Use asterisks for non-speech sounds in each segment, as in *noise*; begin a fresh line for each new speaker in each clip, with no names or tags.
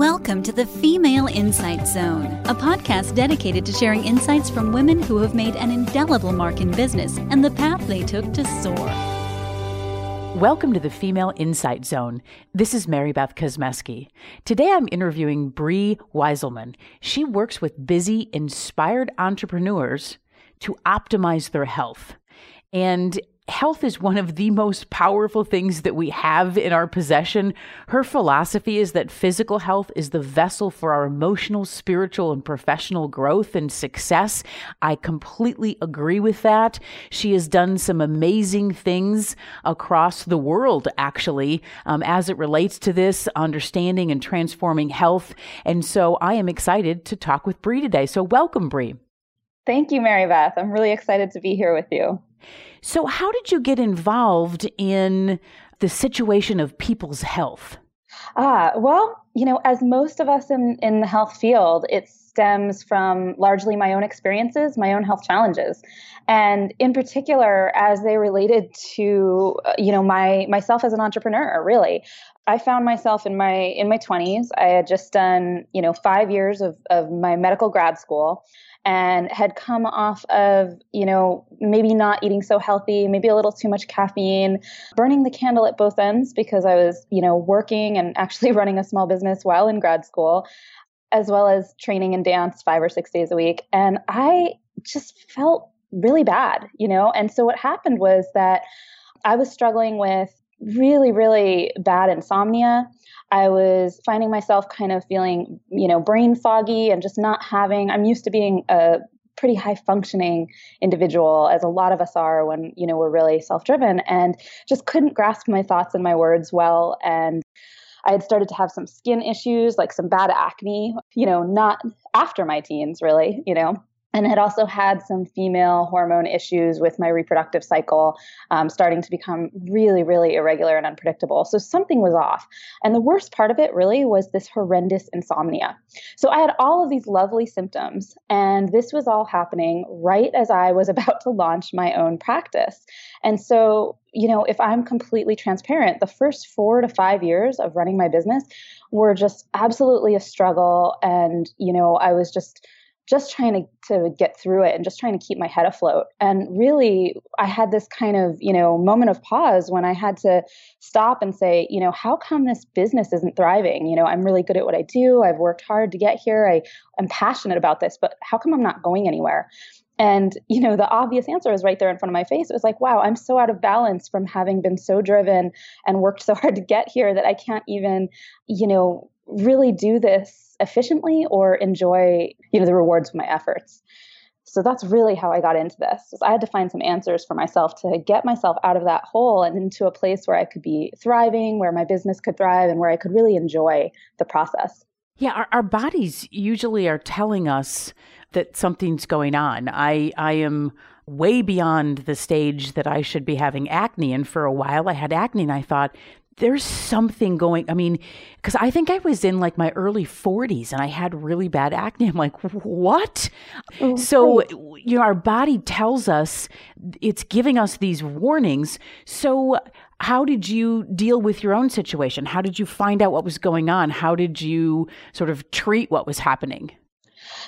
Welcome to the Female Insight Zone, a podcast dedicated to sharing insights from women who have made an indelible mark in business and the path they took to soar.
Welcome to the Female Insight Zone. This is Mary Beth Kosmeski. Today I'm interviewing Brie Wieselman. She works with busy, inspired entrepreneurs to optimize their health. And health is one of the most powerful things that we have in our possession. Her philosophy is that physical health is the vessel for our emotional, spiritual, and professional growth and success. I completely agree with that. She has done some amazing things across the world, actually, um, as it relates to this understanding and transforming health. And so I am excited to talk with Brie today. So welcome, Brie.
Thank you, Mary Beth. I'm really excited to be here with you.
So, how did you get involved in the situation of people's health?
Ah, well, you know, as most of us in, in the health field, it stems from largely my own experiences, my own health challenges. And in particular, as they related to, uh, you know, my myself as an entrepreneur, really. I found myself in my in my 20s. I had just done, you know, 5 years of of my medical grad school and had come off of, you know, maybe not eating so healthy, maybe a little too much caffeine, burning the candle at both ends because I was, you know, working and actually *laughs* running a small business while in grad school, as well as training and dance five or six days a week. And I just felt really bad, you know? And so what happened was that I was struggling with really, really bad insomnia. I was finding myself kind of feeling, you know, brain foggy and just not having, I'm used to being a pretty high functioning individual as a lot of us are when, you know, we're really self driven and just couldn't grasp my thoughts and my words well. And I had started to have some skin issues, like some bad acne, you know, not after my teens, really, you know and had also had some female hormone issues with my reproductive cycle um, starting to become really really irregular and unpredictable. So something was off. And the worst part of it really was this horrendous insomnia. So i had all of these lovely symptoms and this was all happening right as i was *laughs* about to launch my own practice. And so you know if i'm completely transparent the first four to five years of running my business were just absolutely a struggle. And you know i was just just trying to, to get through it and just trying to keep my head afloat. And really, I had this kind of, you know, moment of pause when I had to stop and say, you know, how come this business isn't thriving? You know, I'm really good at what I do. I've worked hard to get here. I am passionate about this, but how come I'm not going anywhere? And, you know, the obvious answer was right there in front of my face. It was like, wow, I'm so out of balance from having been so driven and worked so *laughs* hard to get here that I can't even, you know, really do this efficiently or enjoy you know the rewards of my efforts. So that's really how i got into this i had to find some answers for myself to get myself out of that hole and into a place where i could be thriving where my business could thrive and where i could really enjoy the process.
Yeah our, our bodies usually are telling us that something's going on. I i am way beyond the stage that I should be having acne. And for a while, I had acne, and I thought, there's something going i mean because i think i was in like my early 40s and i had really bad acne. I'm like what? Oh, so you know our body tells us it's giving us these warnings. So how did you deal with your own situation? How did you find out what was going on? How did you sort of treat what was happening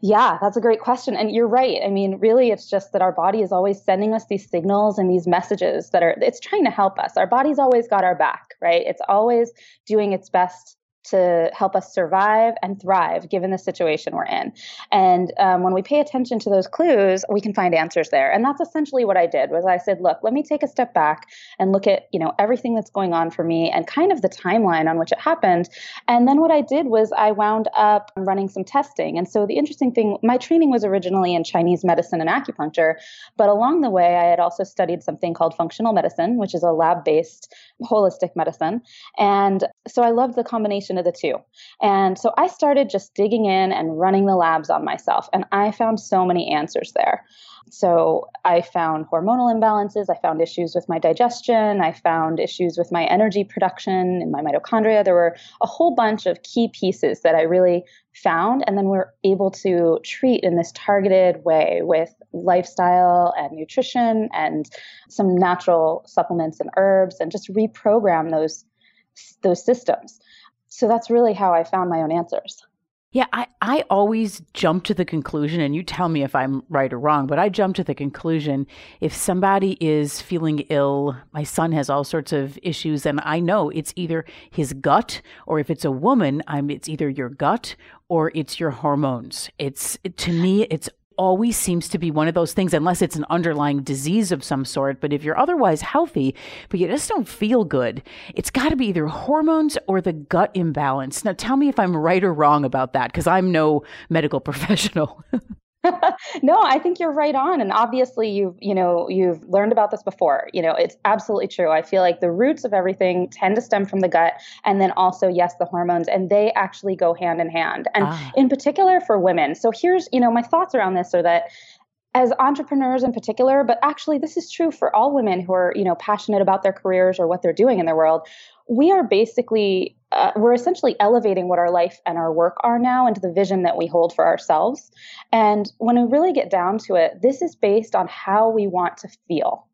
yeah, that's a great question. And you're right. I mean, really, it's just that our body is always sending us these signals and these messages that are, it's trying to help us. Our body's always got our back, right? It's always doing its best to help us survive and thrive given the situation we're in. And um, when we pay attention to those clues, we can find answers there. And that's essentially what I did was I said, look, let me take a step back and look at, you know, everything that's going on for me and kind of the timeline on which it happened. And then what I did was I wound up running some testing. And so the interesting thing, my training was originally in Chinese medicine and acupuncture, but along the way I had also studied something called functional medicine, which is a lab-based holistic medicine. And so I loved the combination of the two. And so I started just digging in and running the labs on myself. And I found so many answers there. So I found hormonal imbalances. I found issues with my digestion. I found issues with my energy production and my mitochondria. There were a whole bunch of key pieces that I really found. And then we're able to treat in this targeted way with lifestyle and nutrition and some natural supplements and herbs and just reprogram those those systems. So that's really how I found my own answers.
Yeah, I, I always jump to the conclusion, and you tell me if I'm right or wrong, but I jump to the conclusion if somebody is feeling ill, my son has all sorts of issues, and I know it's either his gut, or if it's a woman, I'm, it's either your gut or it's your hormones. It's to me, it's always seems to be one of those things, unless it's an underlying disease of some sort. But if you're otherwise healthy, but you just don't feel good, it's got to be either hormones or the gut imbalance. Now, tell me if I'm right or wrong about that, because I'm no medical *laughs* professional. *laughs*
no, I think you're right on. And obviously you've, you know, you've learned about this before. You know, it's absolutely true. I feel like the roots of everything tend to stem from the gut and then also, yes, the hormones, and they actually go hand in hand. And ah. in particular for women. So here's, you know, my thoughts around this are that as entrepreneurs in particular, but actually this is true for all women who are, you know, passionate about their careers or what they're doing in their world. We are basically uh, we're essentially elevating what our life and our work are now into the vision that we hold for ourselves. And when we really get down to it, this is based on how we want to feel.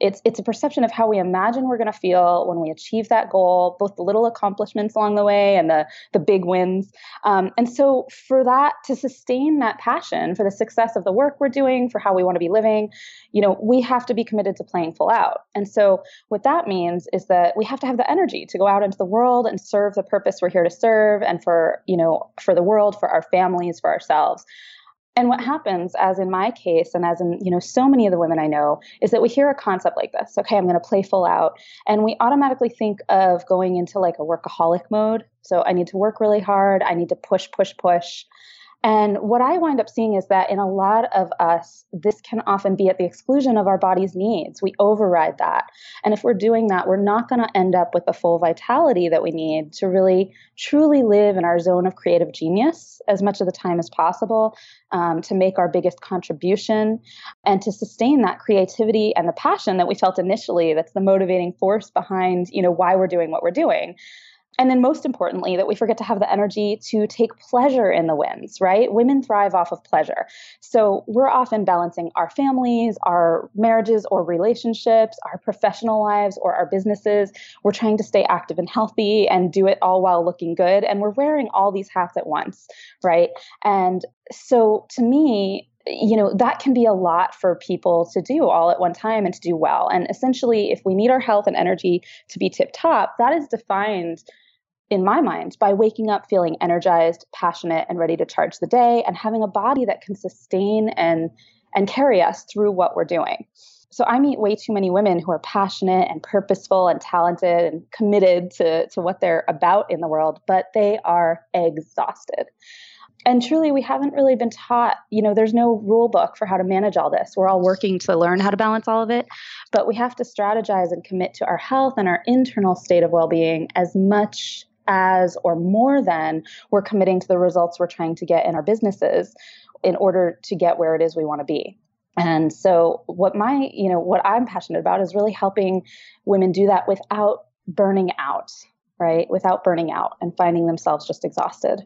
It's it's a perception of how we imagine we're going to feel when we achieve that goal, both the little accomplishments along the way and the the big wins. Um, and so, for that to sustain that passion for the success of the work we're doing, for how we want to be living, you know, we have to be committed to playing full out. And so, what that means is that we have to have the energy to go out into the world and serve the purpose we're here to serve, and for you know, for the world, for our families, for ourselves. And what happens, as in my case, and as in you know so many of the women I know, is that we hear a concept like this. Okay, I'm going to play full out, and we automatically think of going into like a workaholic mode. So I need to work really hard. I need to push, push, push. And what I wind up seeing is that in a lot of us, this can often be at the exclusion of our body's needs. We override that. And if we're doing that, we're not going to end up with the full vitality that we need to really truly live in our zone of creative genius as much of the time as possible, um, to make our biggest contribution, and to sustain that creativity and the passion that we felt initially. That's the motivating force behind, you know, why we're doing what we're doing. And then, most importantly, that we forget to have the energy to take pleasure in the wins, right? Women thrive off of pleasure. So we're often balancing our families, our marriages or relationships, our professional lives or our businesses. We're trying to stay active and healthy and do it all while looking good. And we're wearing all these hats at once, right? And so to me, you know that can be a lot for people to do all at one time and to do well and essentially if we need our health and energy to be tip top that is defined in my mind, by waking up feeling energized, passionate, and ready to charge the day, and having a body that can sustain and and carry us through what we're doing. So I meet way too many women who are passionate and purposeful and talented and committed to, to what they're about in the world, but they are exhausted. And truly, we haven't really been taught, you know, there's no rule book for how to manage all this. We're all working to learn how to balance all of it, but we have to strategize and commit to our health and our internal state of well being as much as or more than we're committing to the results we're trying to get in our businesses in order to get where it is we want to be. And so what my, you know, what I'm passionate about is really helping women do that without burning out, right? Without burning out and finding themselves just exhausted.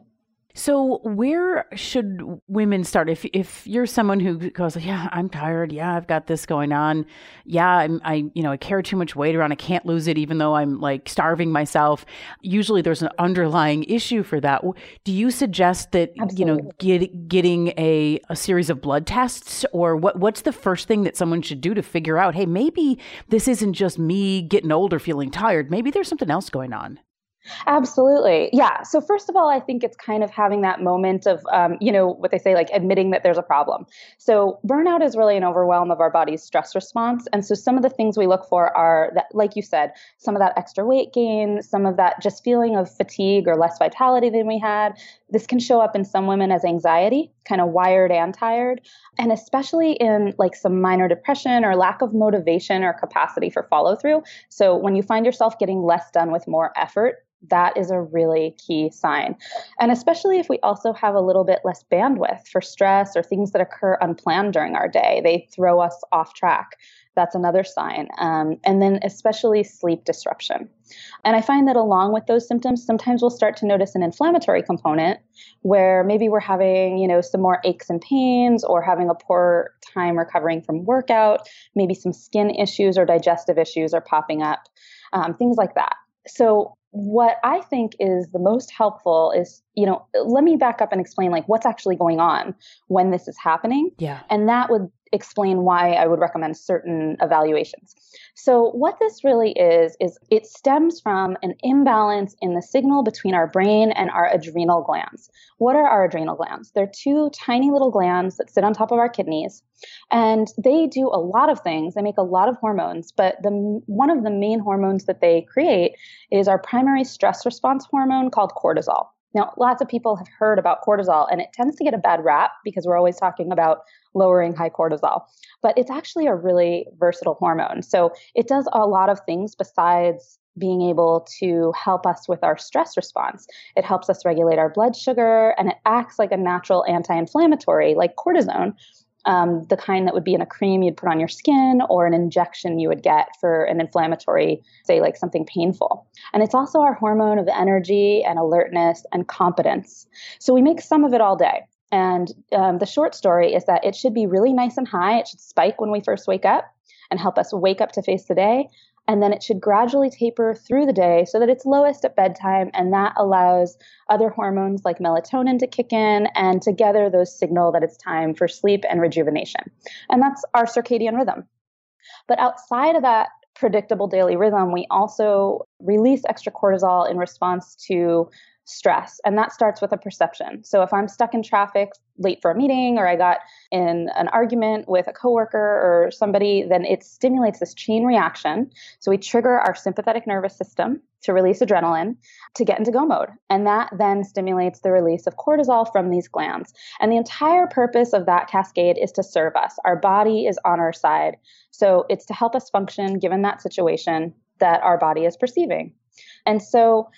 So where should women start? If if you're someone who goes, yeah, I'm tired. Yeah, I've got this going on. Yeah, I'm, I you know I carry too much weight around. I can't lose it, even though I'm like starving myself. Usually, there's an underlying issue for that. Do you suggest that Absolutely. you know get, getting a a series of blood tests, or what? What's the first thing that someone should do to figure out? Hey, maybe this isn't just me getting older, feeling tired. Maybe there's something else going on.
Absolutely. Yeah. So, first of all, I think it's kind of having that moment of, um, you know, what they say, like admitting that there's a problem. So, burnout is really an overwhelm of our body's stress response. And so, some of the things we look for are that, like you said, some of that extra weight gain, some of that just feeling of fatigue or less vitality than we had. This can show up in some women as anxiety, kind of wired and tired, and especially in like some minor depression or lack of motivation or capacity for follow through. So, when you find yourself getting less done with more effort, that is a really key sign. And especially if we also have a little bit less bandwidth for stress or things that occur unplanned during our day, they throw us off track. That's another sign. Um, and then, especially sleep disruption. And I find that along with those symptoms, sometimes we'll start to notice an inflammatory component where maybe we're having, you know, some more aches and pains or having a poor time recovering from workout. Maybe some skin issues or digestive issues are popping up, um, things like that. So what I think is the most helpful is, you know, let me back up and explain like what's actually going on when this is happening.
Yeah.
And that would explain why I would recommend certain evaluations. So, what this really is, is it stems from an imbalance in the signal between our brain and our adrenal glands. What are our adrenal glands? They're two tiny little glands that sit on top of our kidneys, and they do a lot of things. They make a lot of hormones, but the one of the main hormones that they create is our primary stress response hormone called cortisol. Now, lots of people have heard about cortisol, and it tends to get a bad rap because we're always talking about lowering high cortisol. But it's actually a really versatile hormone. So it does a lot of things besides being able to help us with our stress response. It helps us regulate our blood sugar, and it acts like a natural anti inflammatory, like cortisone, um, the kind that would be in a cream you'd put on your skin or an injection you would get for an inflammatory, say, like something painful. And it's also our hormone of energy and alertness and competence. So we make some of it all day. And um, the short story is that it should be really nice and high. It should spike when we first wake up and help us wake up to face the day and then it should gradually taper through the day so that it's lowest at bedtime and that allows other hormones like melatonin to kick in and together those signal that it's time for sleep and rejuvenation. And that's our circadian rhythm. But outside of that predictable daily rhythm we also release extra cortisol in response to stress. And that starts with a perception. So if I'm stuck in traffic late for a meeting or I got in an argument with a coworker or somebody, then it stimulates this chain reaction. So we trigger our sympathetic nervous system to release adrenaline to get into go mode. And that then stimulates the release of cortisol from these glands. And the entire purpose of that cascade is to serve us. Our body is on our side. So it's to help us function given that situation that our body is perceiving. And so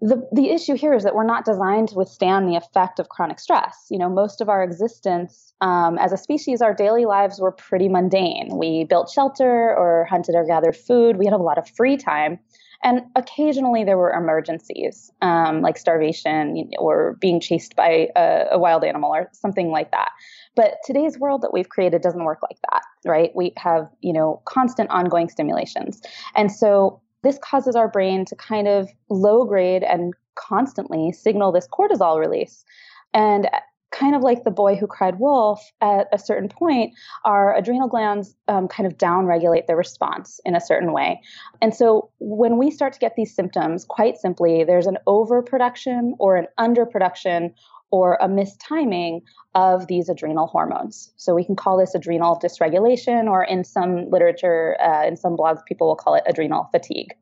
the, the issue here is that we're not designed to withstand the effect of chronic stress. You know, most of our existence um, as a species, our daily lives were pretty mundane. We built shelter or hunted or gathered food. We had a lot of free time. And occasionally there were emergencies, um, like starvation or being chased by a, a wild animal or something like that. But today's world that we've created doesn't work like that, right? We have, you know, constant ongoing stimulations. And so this causes our brain to kind of low grade and constantly signal this cortisol release. And kind of like the boy who cried wolf, at a certain point, our adrenal glands um, kind of downregulate their response in a certain way. And so when we start to get these symptoms, quite simply, there's an overproduction or an underproduction or a mistiming of these adrenal hormones. So we can call this adrenal dysregulation, or in some literature, uh, in some blogs, people will call it adrenal fatigue.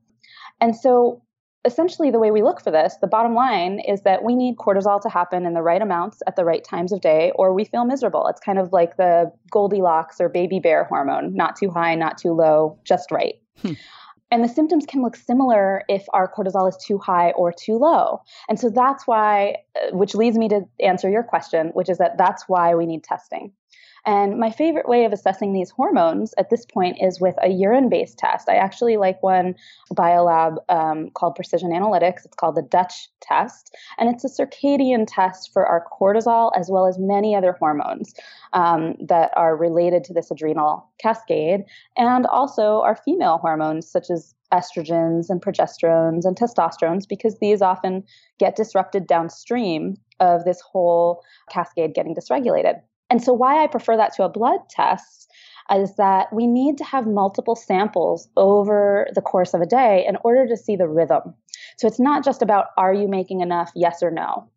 And so essentially the way we look for this the bottom line is that we need cortisol to happen in the right amounts at the right times of day or we feel miserable it's kind of like the goldilocks or baby bear hormone not too high not too low just right hmm. And the symptoms can look similar if our cortisol is too high or too low. And so that's why, uh, which leads me to answer your question, which is that that's why we need testing. And my favorite way of assessing these hormones at this point is with a urine based test. I actually like one biolab um, called Precision Analytics. It's called the Dutch test. And it's a circadian test for our cortisol as well as many other hormones um, that are related to this adrenal cascade and also our female hormones, such as estrogens and progesterones and testosterones, because these often get disrupted downstream of this whole cascade getting dysregulated. And so, why I prefer that to a blood test is that we need to have multiple samples over the course of a day in order to see the rhythm. So, it's not just about are you making enough, yes or no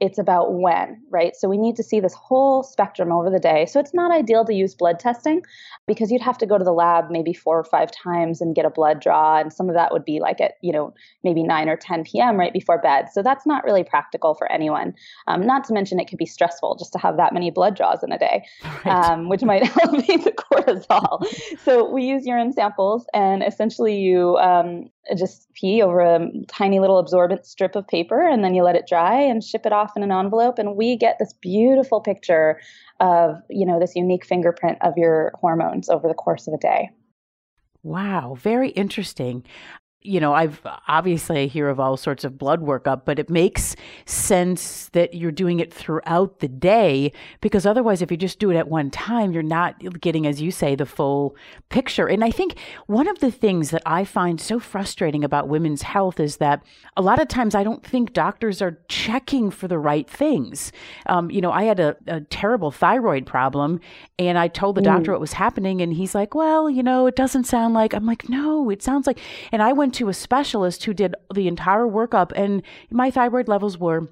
it's about when, right? So we need to see this whole spectrum over the day. So it's not ideal to use blood testing because you'd have to go to the lab maybe four or five times and get a blood draw. And some of that would be like at, you know, maybe 9 or 10 p.m. right before bed. So that's not really practical for anyone. Um, not to mention it could be stressful just to have that many blood draws in a day, *laughs* right. um, which might *laughs* elevate the cortisol. so we use urine samples and essentially you um, just pee over a tiny little absorbent strip of paper and then you let it dry and ship it off in an envelope and we get this beautiful picture of you know this unique fingerprint of your hormones over the course of a day.
Wow very interesting you know, I've obviously I hear of all sorts of blood workup, but it makes sense that you're doing it throughout the day because otherwise, if you just do it at one time, you're not getting, as you say, the full picture. And I think one of the things that I find so frustrating about women's health is that a lot of times I don't think doctors are checking for the right things. Um, you know, I had a, a, terrible thyroid problem and I told the doctor mm. what was happening, and he's like, Well, you know, it doesn't sound like, I'm like, No, it sounds like, and I went went to a specialist who did the entire workup, and my thyroid levels were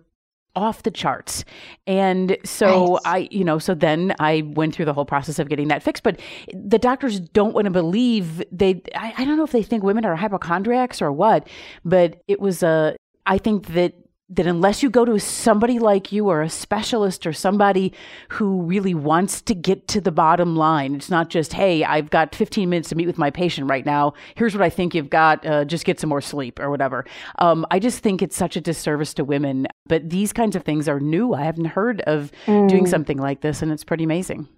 off the charts. And so. I, you know, so then I went through the whole process of getting that fixed. But the doctors don't want to believe they, I, I don't know if they think women are hypochondriacs or what, but it was a, I think that that unless you go to somebody like you or a specialist or somebody who really wants to get to the bottom line, it's not just, hey, I've got 15 minutes to meet with my patient right now. Here's what I think you've got. Uh, just get some more sleep or whatever. Um, I just think it's such a disservice to women. But these kinds of things are new. I haven't heard of mm. doing something like this, and it's pretty amazing.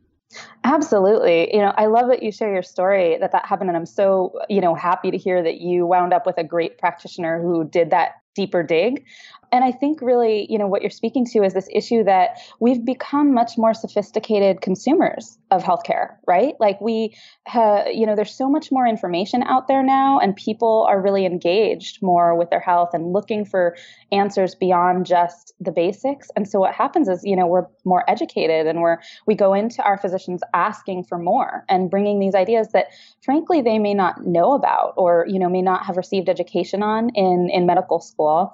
Absolutely. You know, I love that you share your story that that happened and I'm so, you know, happy to hear that you wound up with a great practitioner who did that deeper dig and I think really, you know, what you're speaking to is this issue that we've become much more sophisticated consumers of healthcare, right? Like we, you know, there's so much more information out there now, and people are really engaged more with their health and looking for answers beyond just the basics. And so what happens is, you know, we're more educated, and we're we go into our physicians asking for more and bringing these ideas that, frankly, they may not know about or you know may not have received education on in in medical school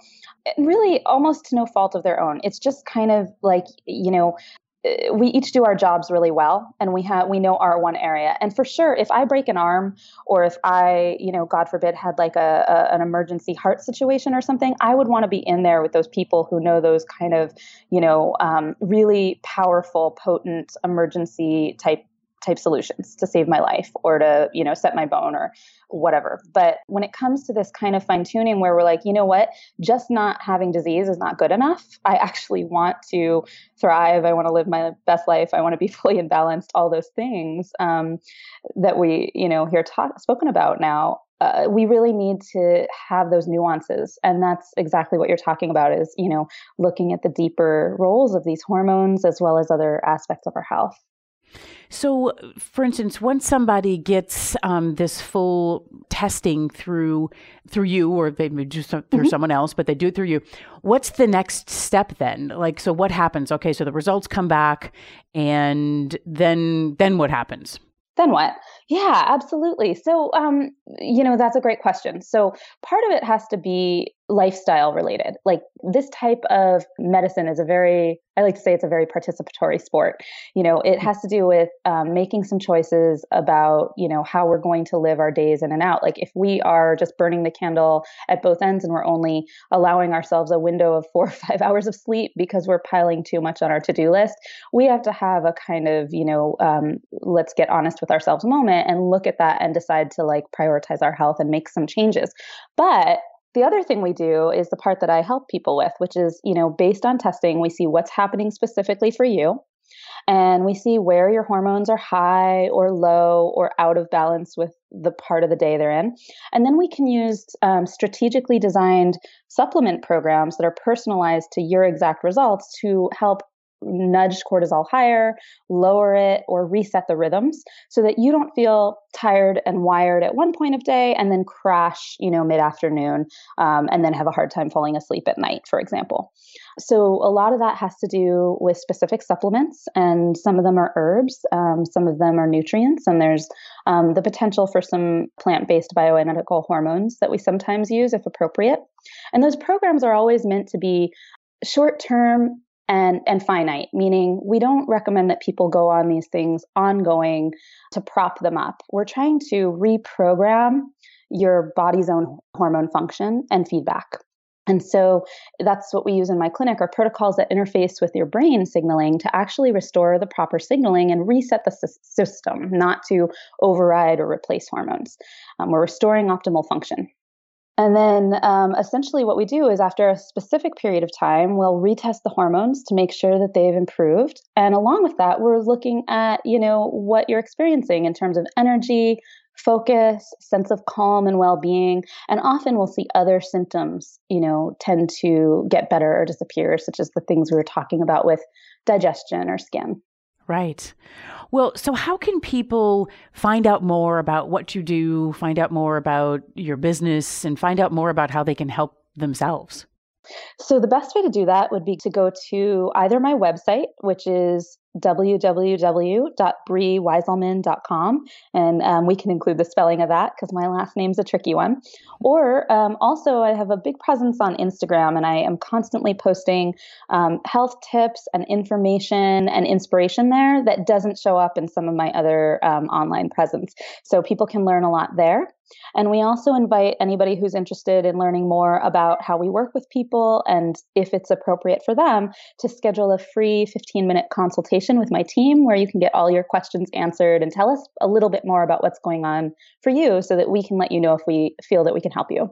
And really almost to no fault of their own. It's just kind of like, you know, uh, we each do our jobs really well and we have we know our one area and for sure if i break an arm or if i you know god forbid had like a, a an emergency heart situation or something i would want to be in there with those people who know those kind of you know um, really powerful potent emergency type type solutions to save my life or to you know set my bone or whatever. But when it comes to this kind of fine tuning where we're like you know what? Just not having disease is not good enough. I actually want to thrive. I want to live my best life. I want to be *laughs* fully in balanced all those things um, that we you know hear talk, spoken about now. Uh, we really need to have those nuances. And that's exactly what you're talking about is you know looking at the deeper roles of these hormones as well as other aspects of our health
so, for instance, once somebody gets um, this full testing through through you, or they do some, through mm-hmm. someone else, but they do it through you, what's the next step then? Like, so what happens? Okay, so the results come back, and then then what happens?
Then what? Yeah, absolutely. So, um, you know, that's a great question. So, part of it has to be lifestyle related. Like this type of medicine is a very, I like to say it's a very participatory sport. You know, it has to do with um, making some choices about, you know, how we're going to live our days in and out. Like if we are just burning the candle at both ends and we're only allowing ourselves a window of four *laughs* or five hours of sleep because we're piling too much on our to do list, we have to have a kind of, you know, um, let's get honest with ourselves moment and look at that and decide to like prioritize our health and make some changes. But the other thing we do is the part that I help people with, which is, you know, based on testing, we see what's happening specifically for you. And we see where your hormones are high or low or out of balance with the part of the day they're in. And then we can use um, strategically designed supplement programs that are personalized to your exact results to help nudge cortisol higher, lower it, or reset the rhythms so that you don't feel tired and wired at one point of day and then crash, you know, mid afternoon um, and then have a hard time falling asleep at night, for example. So a lot of that has to do with specific supplements, and some of them are herbs, um, some of them are nutrients, and there's um, the potential for some plant based bioidentical hormones that we sometimes use if appropriate. And those programs are always meant to be short term and and finite meaning we don't recommend that people go on these things ongoing to prop them up we're trying to reprogram your body's own hormone function and feedback and so that's what we use in my clinic are protocols that interface with your brain signaling to actually restore the proper signaling and reset the system, not to override or replace hormones. Um, we're restoring optimal function. And then um, essentially, what we do is after a specific period of time, we'll retest the hormones to make sure that they've improved. And along with that, we're looking at, you know, what you're experiencing in terms of energy, focus, sense of calm and well-being, and often we'll see other symptoms, you know, tend to get better or disappear, such as the things we were talking about with digestion or skin.
Right. Well, so how can people find out more about what you do, find out more about your business, and find out more about how they can help themselves?
So, the best way to do that would be to go to either my website, which is www.briewieselman.com, And um, we can include the spelling of that because my last name's a tricky one. Or um, also, I have a big presence on Instagram and I am constantly posting um, health tips and information and inspiration there that doesn't show up in some of my other um, online presence. So people can learn a lot there. And we also invite anybody who's interested in learning more about how we work with people and if it's appropriate for them to schedule a free 15 minute consultation with my team where you can get all your questions answered and tell us a little bit more about what's going on for you so that we can let you know if we feel that we can help you.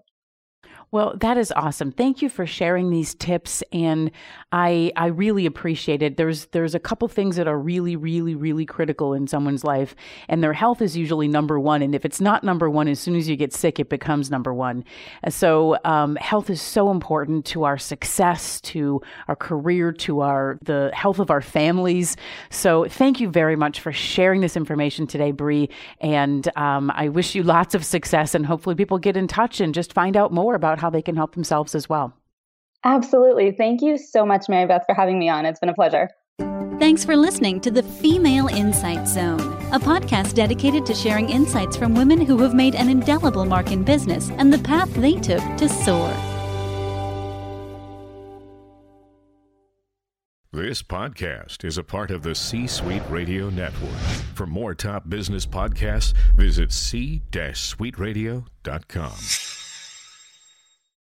Well, that is awesome. Thank you for sharing these tips and I I really appreciate it. There's there's a couple things that are really really really critical in someone's life and their health is usually number 1 and if it's not number 1 as soon as you get sick it becomes number 1. So um, health is so important to our success, to our career, to our the health of our families. So thank you very much for sharing this information today, Brie, and um, I wish you lots of success and hopefully people get in touch and just find out more about how they can help themselves as well.
Absolutely. Thank you so much, Mary Beth, for having me on. It's been a pleasure.
Thanks for listening to the Female Insight Zone, a podcast dedicated to sharing insights from women who have made an indelible mark in business and the path they took to soar.
This podcast is a part of the C Suite Radio Network. For more top business podcasts, visit c-suiteradio.com.